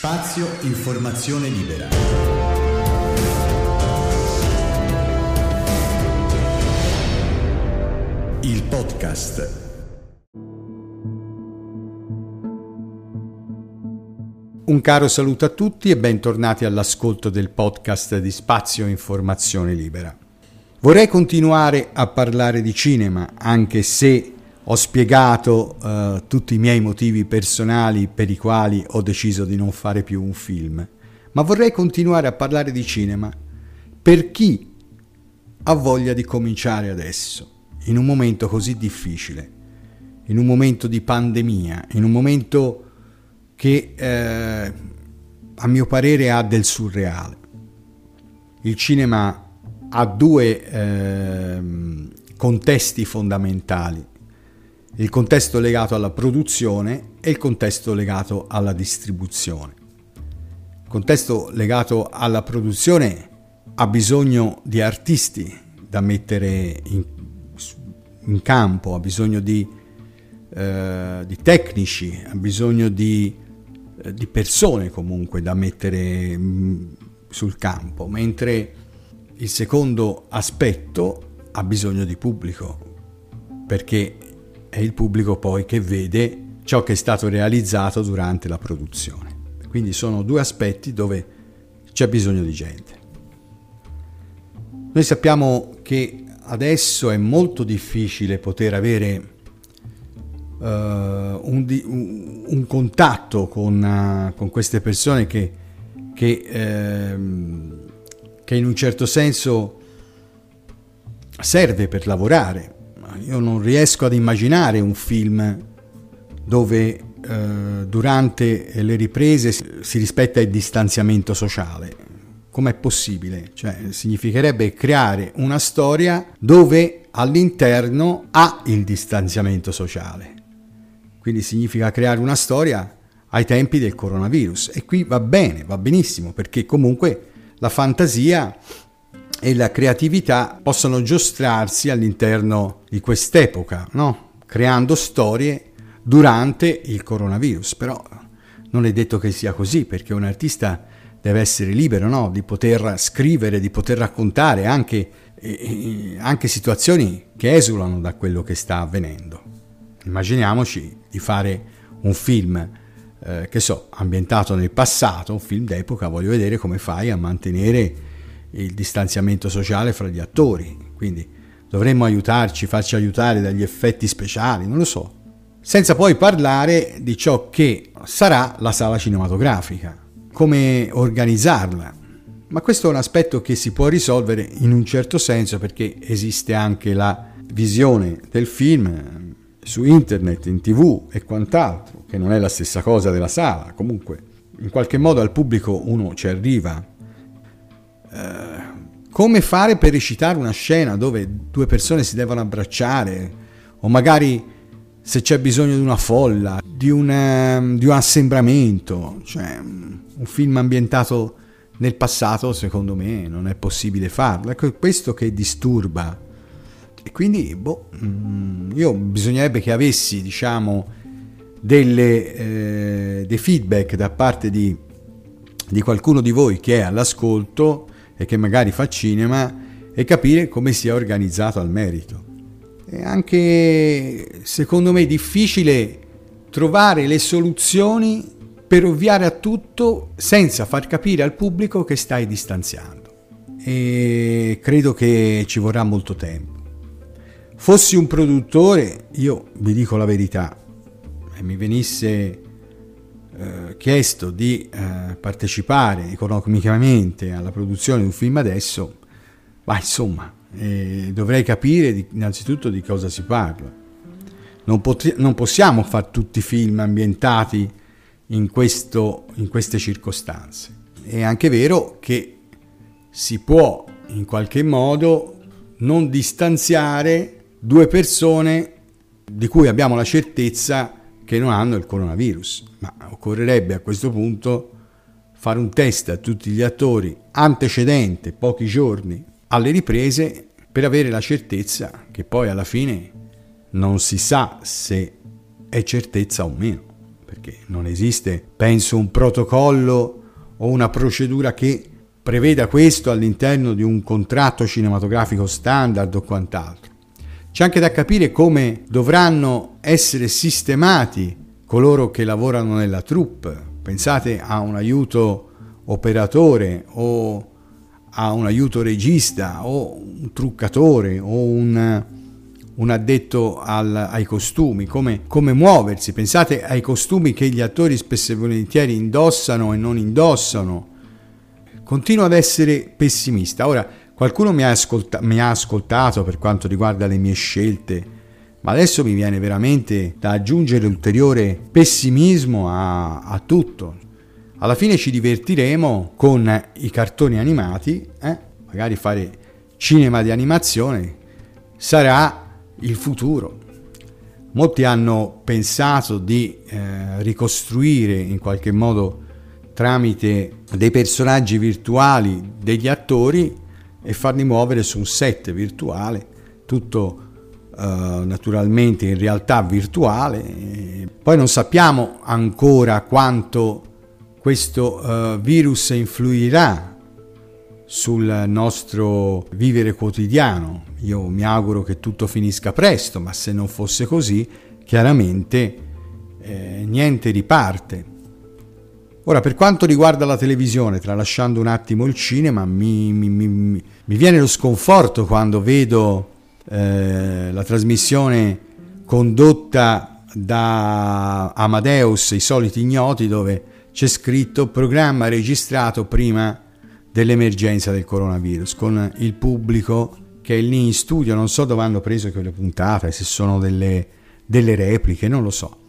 Spazio Informazione Libera. Il podcast. Un caro saluto a tutti e bentornati all'ascolto del podcast di Spazio Informazione Libera. Vorrei continuare a parlare di cinema, anche se ho spiegato uh, tutti i miei motivi personali per i quali ho deciso di non fare più un film, ma vorrei continuare a parlare di cinema per chi ha voglia di cominciare adesso, in un momento così difficile, in un momento di pandemia, in un momento che eh, a mio parere ha del surreale. Il cinema ha due eh, contesti fondamentali il contesto legato alla produzione e il contesto legato alla distribuzione. Il contesto legato alla produzione ha bisogno di artisti da mettere in, in campo, ha bisogno di, eh, di, tecnici, ha bisogno di, eh, di persone comunque da mettere mh, mm, sul campo, mentre il secondo aspetto ha bisogno di pubblico, perché è il pubblico poi che vede ciò che è stato realizzato durante la produzione. Quindi sono due aspetti dove c'è bisogno di gente. Noi sappiamo che adesso è molto difficile poter avere uh, un, un, contatto con, uh, con, queste persone che, che, uh, che in un certo senso serve per lavorare io non riesco ad immaginare un film dove eh, durante le riprese si rispetta il distanziamento sociale. Com'è possibile? Cioè, significherebbe creare una storia dove all'interno ha il distanziamento sociale. Quindi significa creare una storia ai tempi del coronavirus. E qui va bene, va benissimo, perché comunque la fantasia e la creatività possono giostrarsi all'interno di quest'epoca, no? creando storie durante il coronavirus. Però non è detto che sia così, perché un artista deve essere libero no? di poter scrivere, di poter raccontare anche, eh, anche situazioni che esulano da quello che sta avvenendo. Immaginiamoci di fare un film, eh, che so, ambientato nel passato, un film d'epoca, voglio vedere come fai a mantenere il distanziamento sociale fra gli attori, quindi dovremmo aiutarci, farci aiutare dagli effetti speciali, non lo so. Senza poi parlare di ciò che sarà la sala cinematografica, come organizzarla. Ma questo è un aspetto che si può risolvere in un certo senso perché esiste anche la visione del film su internet, in tv e quant'altro, che non è la stessa cosa della sala. Comunque, in qualche modo al pubblico uno ci arriva eh, come fare per recitare una scena dove due persone si devono abbracciare o magari se c'è bisogno di una folla, di un, ehm, di un assembramento, cioè un film ambientato nel passato secondo me non è possibile farlo. Ecco questo che disturba. E quindi, boh, mm, io bisognerebbe che avessi, diciamo, delle, eh, dei feedback da parte di, di qualcuno di voi che è all'ascolto e che magari fa cinema e capire come sia organizzato al merito. È anche, secondo me, difficile trovare le soluzioni per ovviare a tutto senza far capire al pubblico che stai distanziando. E credo che ci vorrà molto tempo. Fossi un produttore, io vi dico la verità, e mi venisse eh, chiesto di eh, partecipare economicamente alla produzione di un film adesso, ma insomma, eh, dovrei capire di, innanzitutto di cosa si parla. Non, pot- non possiamo fare tutti i film ambientati in, questo, in queste circostanze. È anche vero che si può in qualche modo non distanziare due persone di cui abbiamo la certezza che non hanno il coronavirus, ma occorrerebbe a questo punto fare un test a tutti gli attori antecedente, pochi giorni, alle riprese per avere la certezza che poi alla fine non si sa se è certezza o meno. perché non esiste, penso, un protocollo o una procedura che preveda questo all'interno di un contratto cinematografico standard o quant'altro. C'è anche da capire come dovranno essere sistemati coloro che lavorano nella troupe. Pensate a un aiuto operatore o a un aiuto regista o un truccatore o un, un addetto al, ai costumi, come, come, muoversi. Pensate ai costumi che gli attori spesso e volentieri indossano e non indossano. Continuo ad essere pessimista. Ora, qualcuno mi ha, ascolta- mi ha ascoltato per quanto riguarda le mie scelte, ma adesso mi viene veramente da aggiungere ulteriore pessimismo a, a tutto. Alla fine ci divertiremo con i cartoni animati, eh? magari fare cinema di animazione sarà il futuro. Molti hanno pensato di eh, ricostruire in qualche modo tramite dei personaggi virtuali degli attori e farli muovere su un set virtuale, tutto eh, naturalmente in realtà virtuale. Poi non sappiamo ancora quanto questo uh, virus influirà sul nostro vivere quotidiano. Io mi auguro che tutto finisca presto, ma se non fosse così, chiaramente eh, niente riparte. Ora, per quanto riguarda la televisione, tralasciando un attimo il cinema, mi, mi, mi, mi viene lo sconforto quando vedo eh, la trasmissione condotta da Amadeus, i soliti ignoti, dove c'è scritto programma registrato prima dell'emergenza del coronavirus con il pubblico che è lì in studio, non so dove hanno preso quelle puntate, se sono delle, delle repliche, non lo so.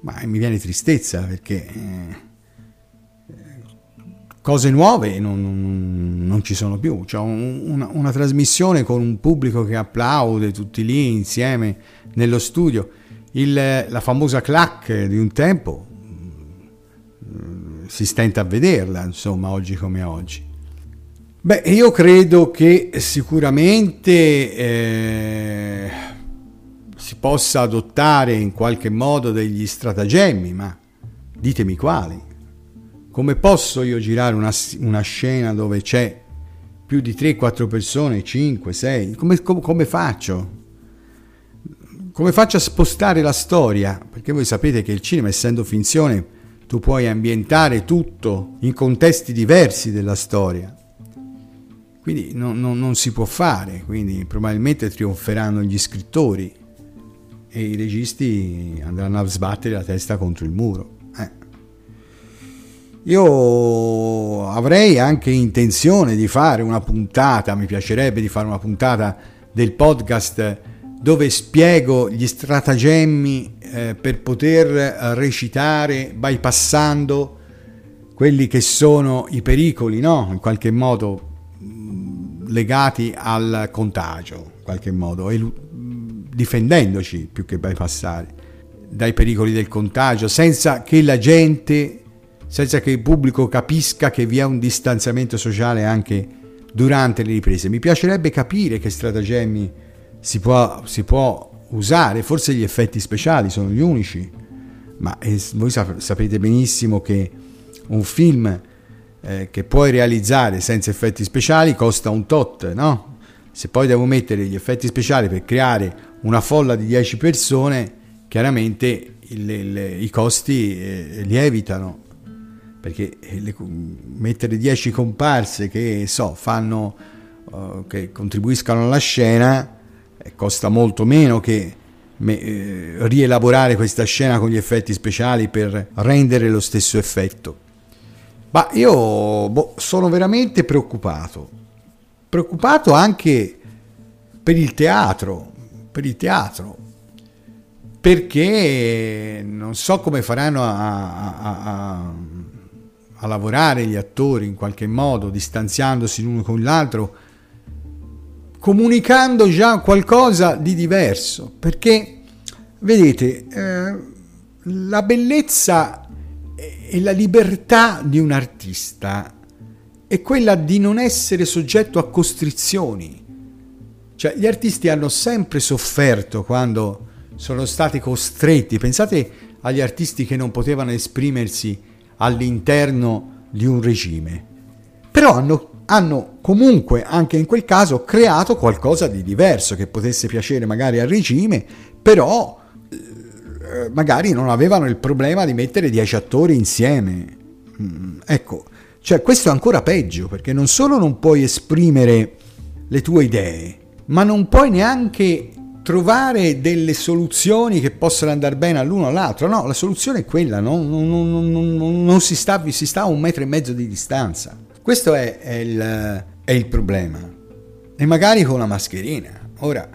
Ma mi viene tristezza perché eh, cose nuove non, non, non, ci sono più. C'è un, una, una trasmissione con un pubblico che applaude tutti lì insieme nello studio. Il, la famosa clac di un tempo si stenta a vederla, insomma, oggi come oggi. Beh, io credo che sicuramente eh, si possa adottare in qualche modo degli stratagemmi, ma ditemi quali. Come posso io girare una, una scena dove c'è più di 3-4 persone, 5, 6? Come, come, come faccio? Come faccio a spostare la storia? Perché voi sapete che il cinema, essendo finzione, tu puoi ambientare tutto in contesti diversi della storia. Quindi non, non, non si può fare, quindi probabilmente trionferanno gli scrittori e i registi andranno a sbattere la testa contro il muro. Eh. Io avrei anche intenzione di fare una puntata, mi piacerebbe di fare una puntata del podcast dove spiego gli stratagemmi eh, per poter recitare bypassando quelli che sono i pericoli, no? In qualche modo mm, legati al contagio, in qualche modo, e difendendoci più che bypassare dai pericoli del contagio, senza che la gente, senza che il pubblico capisca che vi è un distanziamento sociale anche durante le riprese. Mi piacerebbe capire che stratagemmi si può, si può usare, forse gli effetti speciali sono gli unici, ma eh, voi sapete benissimo che un film eh, che puoi realizzare senza effetti speciali costa un tot, no? Se poi devo mettere gli effetti speciali per creare una folla di 10 persone, chiaramente il, il, i costi eh, lievitano, perché eh, le, mettere 10 comparse che so, fanno, uh, che contribuiscano alla scena, costa molto meno che eh, rielaborare questa scena con gli effetti speciali per rendere lo stesso effetto. Ma io boh, sono veramente preoccupato, preoccupato anche per il teatro, per il teatro, perché non so come faranno a, a, a, a lavorare gli attori in qualche modo, distanziandosi l'uno con l'altro, comunicando già qualcosa di diverso, perché vedete, eh, la bellezza e la libertà di un artista è quella di non essere soggetto a costrizioni. Cioè, gli artisti hanno sempre sofferto quando sono stati costretti. Pensate agli artisti che non potevano esprimersi all'interno di un regime. Però hanno, hanno comunque, anche in quel caso, creato qualcosa di diverso che potesse piacere magari al regime, però eh, magari non avevano il problema di mettere dieci attori insieme. Mm, ecco, cioè questo è ancora peggio perché non solo non puoi esprimere le tue idee, ma non puoi neanche trovare delle soluzioni che possano andare bene all'uno o all'altro. No, la soluzione è quella, no? non, non, non, non, si, sta, si sta a un metro e mezzo di distanza. Questo è, è, il, è il problema. E magari con la mascherina. Ora,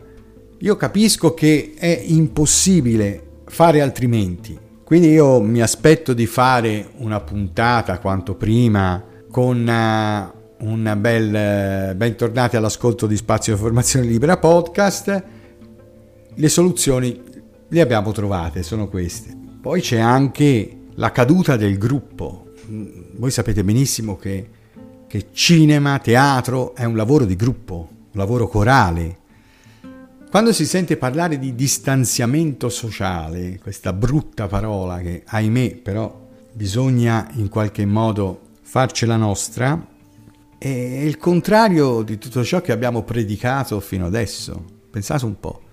io capisco che è impossibile fare altrimenti. Quindi io mi aspetto di fare una puntata quanto prima con uh, un bel uh, bentornati all'ascolto di Spazio Formazione Libera podcast le soluzioni le abbiamo trovate, sono queste. Poi c'è anche la caduta del gruppo. Voi sapete benissimo che, che cinema, teatro è un lavoro di gruppo, un lavoro corale. Quando si sente parlare di distanziamento sociale, questa brutta parola che ahimè però bisogna in qualche modo farcela nostra, è il contrario di tutto ciò che abbiamo predicato fino adesso. Pensate un po'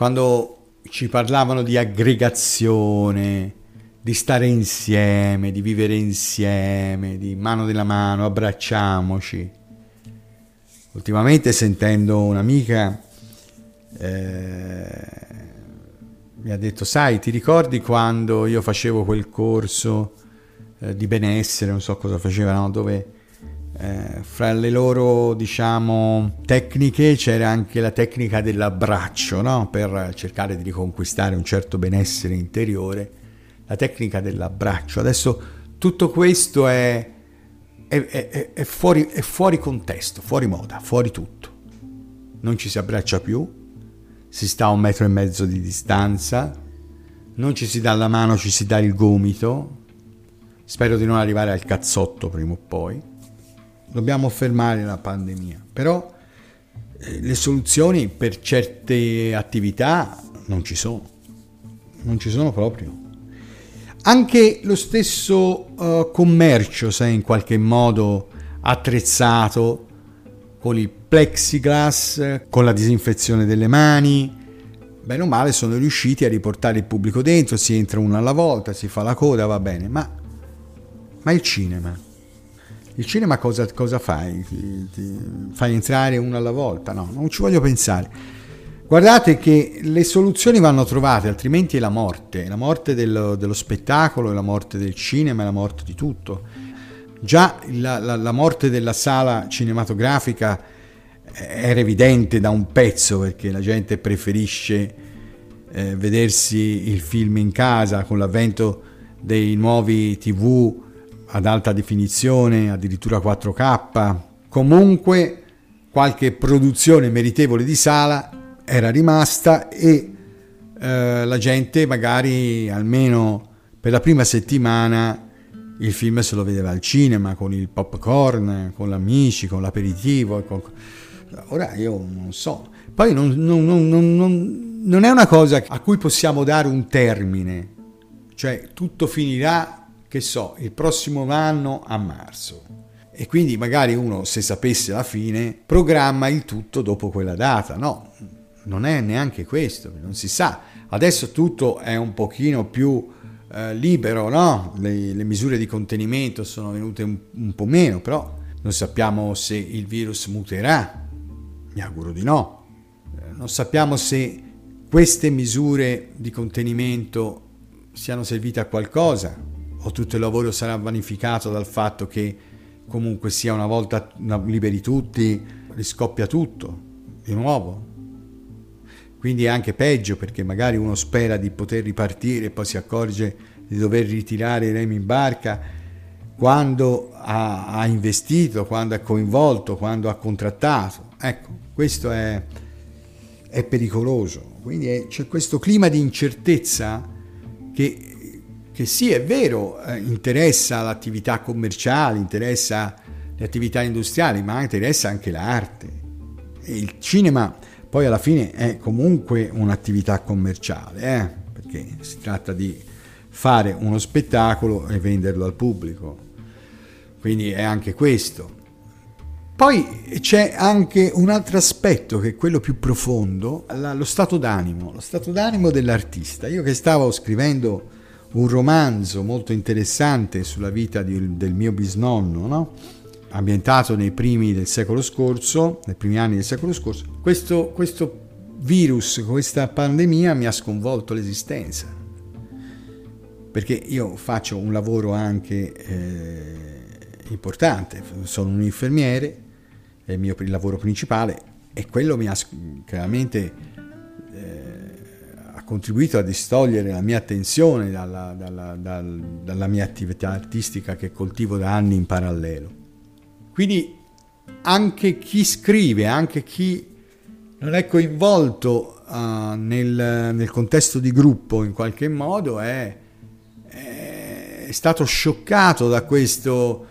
quando ci parlavano di aggregazione, di stare insieme, di vivere insieme, di mano nella mano, abbracciamoci. Ultimamente sentendo un'amica eh, mi ha detto, sai, ti ricordi quando io facevo quel corso eh, di benessere, non so cosa facevano, dove eh, fra le loro diciamo tecniche c'era anche la tecnica dell'abbraccio no? per cercare di riconquistare un certo benessere interiore la tecnica dell'abbraccio. Adesso tutto questo è, è, è, è, fuori, è fuori contesto fuori moda fuori tutto. Non ci si abbraccia più si sta a un metro e mezzo di distanza non ci si dà la mano ci si dà il gomito. Spero di non arrivare al cazzotto prima o poi dobbiamo fermare la pandemia, però eh, le soluzioni per certe attività non ci sono, non ci sono proprio. Anche lo stesso uh, commercio si è in qualche modo attrezzato con il plexiglass, con la disinfezione delle mani, bene o male sono riusciti a riportare il pubblico dentro, si entra uno alla volta, si fa la coda, va bene, ma, ma il cinema? Il cinema cosa, cosa fai? Ti, ti fai entrare uno alla volta? No, non ci voglio pensare. Guardate che le soluzioni vanno trovate, altrimenti è la morte, la morte dello, dello spettacolo, la morte del cinema, la morte di tutto. Già la, la, la morte della sala cinematografica era evidente da un pezzo perché la gente preferisce eh, vedersi il film in casa con l'avvento dei nuovi tv ad alta definizione, addirittura 4K. Comunque qualche produzione meritevole di sala era rimasta e eh, la gente magari almeno per la prima settimana il film se lo vedeva al cinema con il popcorn, con gli amici, con l'aperitivo. Con... Ora io non so. Poi non, non, non, non è una cosa a cui possiamo dare un termine, cioè tutto finirà che so, il prossimo anno a marzo. E quindi magari uno, se sapesse la fine, programma il tutto dopo quella data. No, non è neanche questo, non si sa. Adesso tutto è un pochino più eh, libero, no? Le, le, misure di contenimento sono venute un, un po' meno, però non sappiamo se il virus muterà. Mi auguro di no. Eh, non sappiamo se queste misure di contenimento siano servite a qualcosa o tutto il lavoro sarà vanificato dal fatto che comunque sia una volta liberi tutti, riscoppia tutto di nuovo. Quindi è anche peggio perché magari uno spera di poter ripartire e poi si accorge di dover ritirare i remi in barca quando ha, ha investito, quando è coinvolto, quando ha contrattato. Ecco, questo è, è pericoloso. Quindi è, c'è questo clima di incertezza che che sì, è vero, eh, interessa l'attività commerciale, interessa le attività industriali, ma interessa anche l'arte. E il cinema poi alla fine è comunque un'attività commerciale, eh? perché si tratta di fare uno spettacolo e venderlo al pubblico. Quindi è anche questo. Poi c'è anche un altro aspetto che è quello più profondo, lo stato d'animo, lo stato d'animo dell'artista. Io che stavo scrivendo un romanzo molto interessante sulla vita di, del mio bisnonno, no? ambientato nei primi del secolo scorso, nei primi anni del secolo scorso, questo, questo virus, questa pandemia mi ha sconvolto l'esistenza. Perché io faccio un lavoro anche eh, importante, sono un infermiere, è il mio lavoro principale e quello mi ha chiaramente contribuito a distogliere la mia attenzione dalla, dalla, dal, dalla mia attività artistica che coltivo da anni in parallelo. Quindi anche chi scrive, anche chi non è coinvolto uh, nel, nel, contesto di gruppo in qualche modo è, è stato scioccato da questo,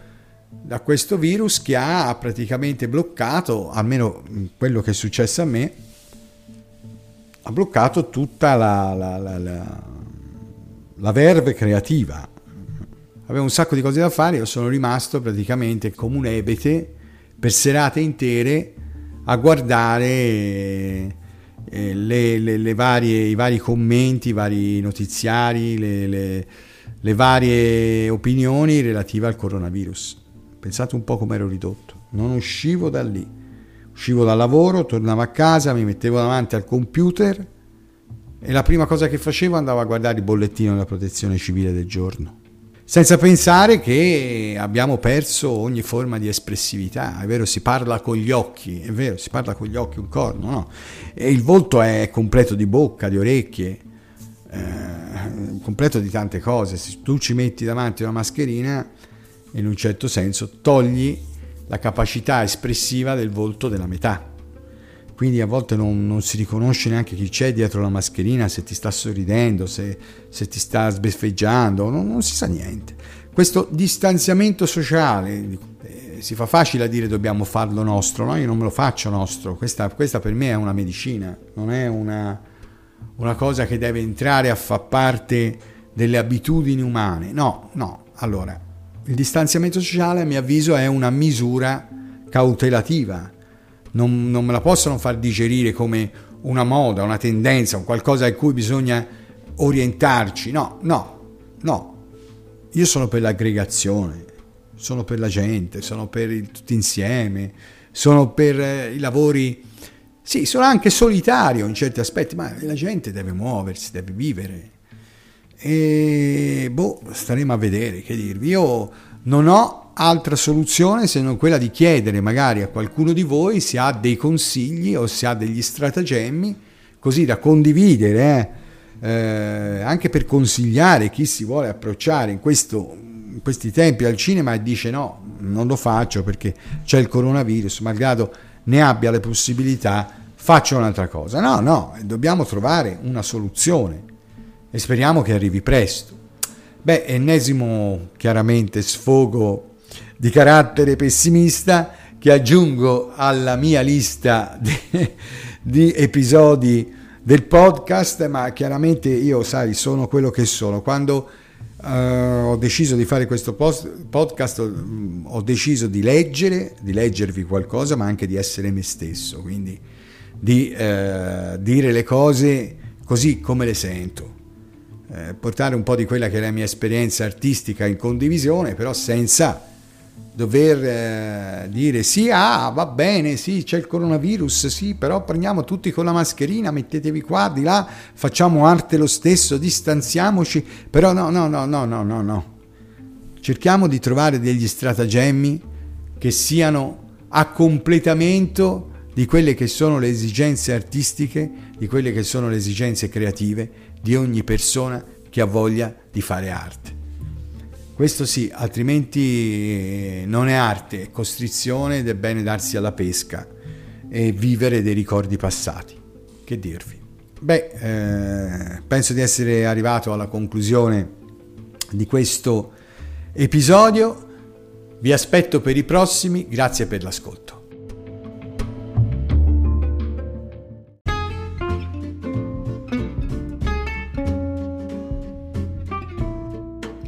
da questo virus che ha praticamente bloccato, almeno quello che è successo a me, ha bloccato tutta la, la, la, la verve creativa. Avevo un sacco di cose da fare, io sono rimasto praticamente come un ebete per serate intere a guardare eh, le, le, le varie, i vari commenti, i vari notiziari, le, le varie opinioni relative al coronavirus. Pensate un po' come ero ridotto. Non uscivo da lì. Uscivo dal lavoro, tornavo a casa, mi mettevo davanti al computer e la prima cosa che facevo andavo a guardare il bollettino della protezione civile del giorno. Senza pensare che abbiamo perso ogni forma di espressività, è vero, si parla con gli occhi, è vero, si parla con gli occhi un corno, no? E il volto è completo di bocca, di orecchie, eh, completo di tante cose. Se tu ci metti davanti una mascherina, in un certo senso togli la capacità espressiva del volto della metà. Quindi a volte non, non si riconosce neanche chi c'è dietro la mascherina, se ti sta sorridendo, se, se ti sta sbeffeggiando, non, non, si sa niente. Questo distanziamento sociale, eh, si fa facile a dire dobbiamo farlo nostro, no? io non me lo faccio nostro, questa, questa per me è una medicina, non è una, una cosa che deve entrare a far parte delle abitudini umane. No, no. Allora, il distanziamento sociale, a mio avviso, è una misura cautelativa. Non, non me la possono far digerire come una moda, una tendenza, un qualcosa a cui bisogna orientarci. No, no, no. Io sono per l'aggregazione, sono per la gente, sono per il, tutti insieme, sono per eh, i lavori sì, sono anche solitario in certi aspetti, ma la gente deve muoversi, deve vivere. E boh, staremo a vedere che dirvi. Io non ho altra soluzione se non quella di chiedere magari a qualcuno di voi se ha dei consigli o se ha degli stratagemmi, così da condividere, eh, eh, anche per consigliare chi si vuole approcciare in, questo, in questi tempi al cinema e dice no, non lo faccio perché c'è il coronavirus, malgrado ne abbia le possibilità, faccio un'altra cosa. No, no, dobbiamo trovare una soluzione e speriamo che arrivi presto. Beh, ennesimo chiaramente sfogo di carattere pessimista che aggiungo alla mia lista di, di episodi del podcast, ma chiaramente io, sai, sono quello che sono. Quando uh, ho deciso di fare questo post, podcast, ho, ho deciso di leggere, di leggervi qualcosa, ma anche di essere me stesso, quindi di uh, dire le cose così come le sento. Eh, portare un po' di quella che è la mia esperienza artistica in condivisione, però senza dover eh, dire sì, ah, va bene, sì, c'è il coronavirus, sì, però prendiamo tutti con la mascherina, mettetevi qua, di là, facciamo arte lo stesso, distanziamoci, però no, no, no, no, no, no, no. Cerchiamo di trovare degli stratagemmi che siano a completamento di quelle che sono le esigenze artistiche, di quelle che sono le esigenze creative di ogni persona che ha voglia di fare arte. Questo sì, altrimenti eh, non è arte, è costrizione ed è bene darsi alla pesca e vivere dei ricordi passati. Che dirvi? Beh, eh, penso di essere arrivato alla conclusione di questo episodio. Vi aspetto per i prossimi, grazie per l'ascolto.